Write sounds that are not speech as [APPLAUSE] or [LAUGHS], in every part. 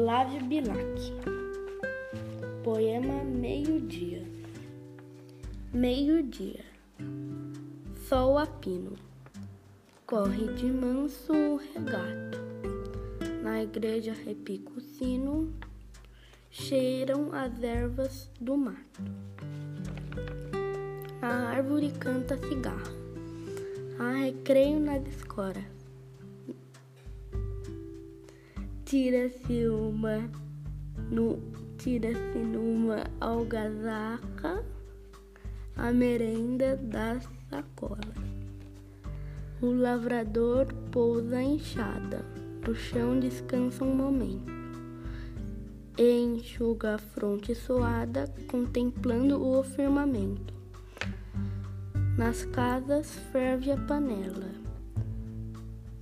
Olávio Bilac Poema Meio-Dia Meio-Dia Sol a pino Corre de manso o regato Na igreja repica o sino Cheiram as ervas do mato A árvore canta cigarro Há recreio nas escoras tira-se uma no, tira-se numa algazarra a merenda da sacola. O lavrador pousa a enxada, no chão descansa um momento. enxuga a fronte suada, contemplando o firmamento. Nas casas ferve a panela,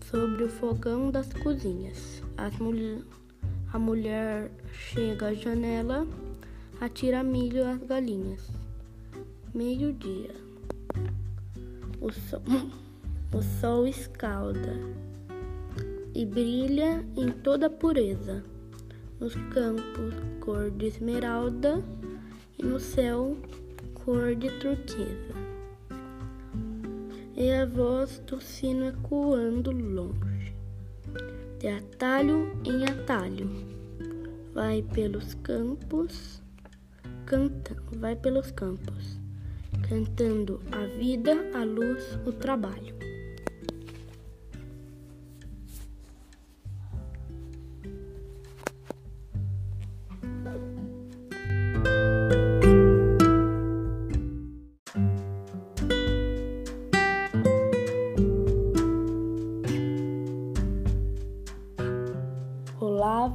sobre o fogão das cozinhas. Mul a mulher chega à janela, atira milho às galinhas. Meio-dia. O sol, [LAUGHS] o sol escalda e brilha em toda a pureza, nos campos cor de esmeralda e no céu cor de turquesa. E a voz do sino ecoando longe de atalho em atalho. Vai pelos campos, canta, vai pelos campos, cantando a vida, a luz, o trabalho.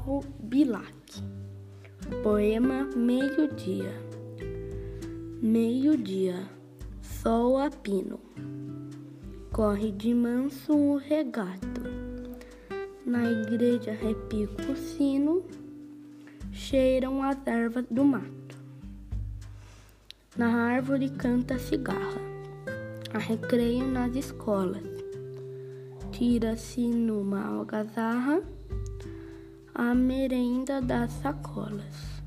Mauro Bilac. Poema Meio-Dia. Meio-dia, sol a pino. Corre de manso o regato. Na igreja repica o sino. Cheiram as ervas do mato. Na árvore canta a cigarra. A recreio nas escolas. Tira-se numa algazarra a merenda das sacolas.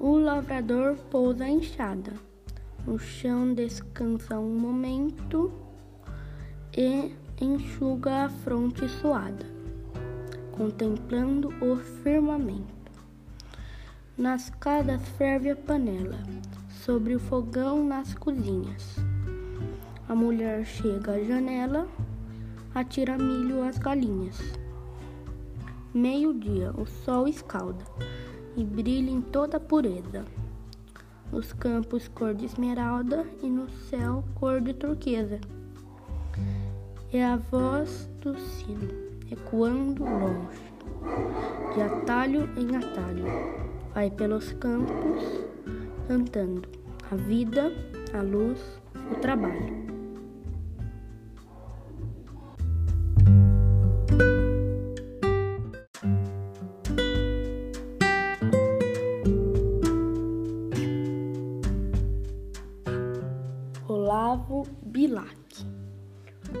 O lavrador pousa a enxada. O chão descansa um momento e enxuga a fronte suada, contemplando o firmamento. Nas casas ferve a panela, sobre o fogão nas cozinhas. A mulher chega à janela, atira milho às galinhas. Meio-dia, o sol escalda e brilha em toda a pureza. Nos campos cor de esmeralda e no céu cor de turquesa. É a voz do sino ecoando longe, de atalho em atalho, vai pelos campos cantando a vida, a luz, o trabalho. Olavo Bilac.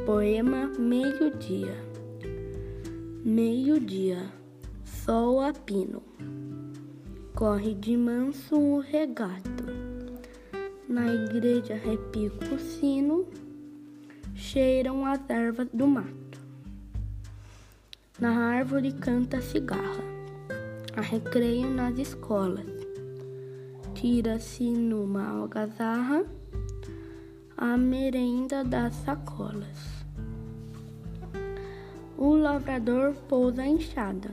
Poema Meio-Dia. Meio-dia, sol a pino. Corre de manso o regato. Na igreja repica o sino. Cheiram as ervas do mato. Na árvore canta cigarra. A recreio nas escolas. Tira-se numa algazarra a merenda das sacolas. O lavrador pousa a enxada.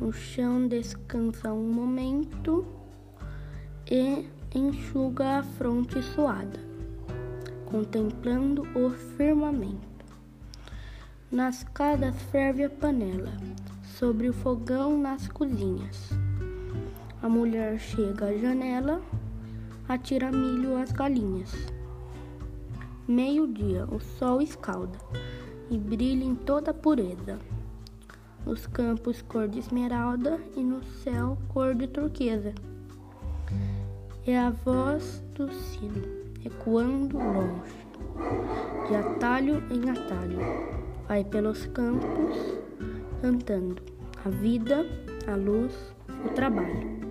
No chão descansa um momento e enxuga a fronte suada, contemplando o firmamento. Nas casas ferve a panela, sobre o fogão nas cozinhas. A mulher chega à janela, atira milho às galinhas. Meio-dia, o sol escalda e brilha em toda a pureza. Nos campos cor de esmeralda e no céu cor de turquesa. É a voz do sino ecoando longe, de atalho em atalho, vai pelos campos cantando a vida, a luz, o trabalho.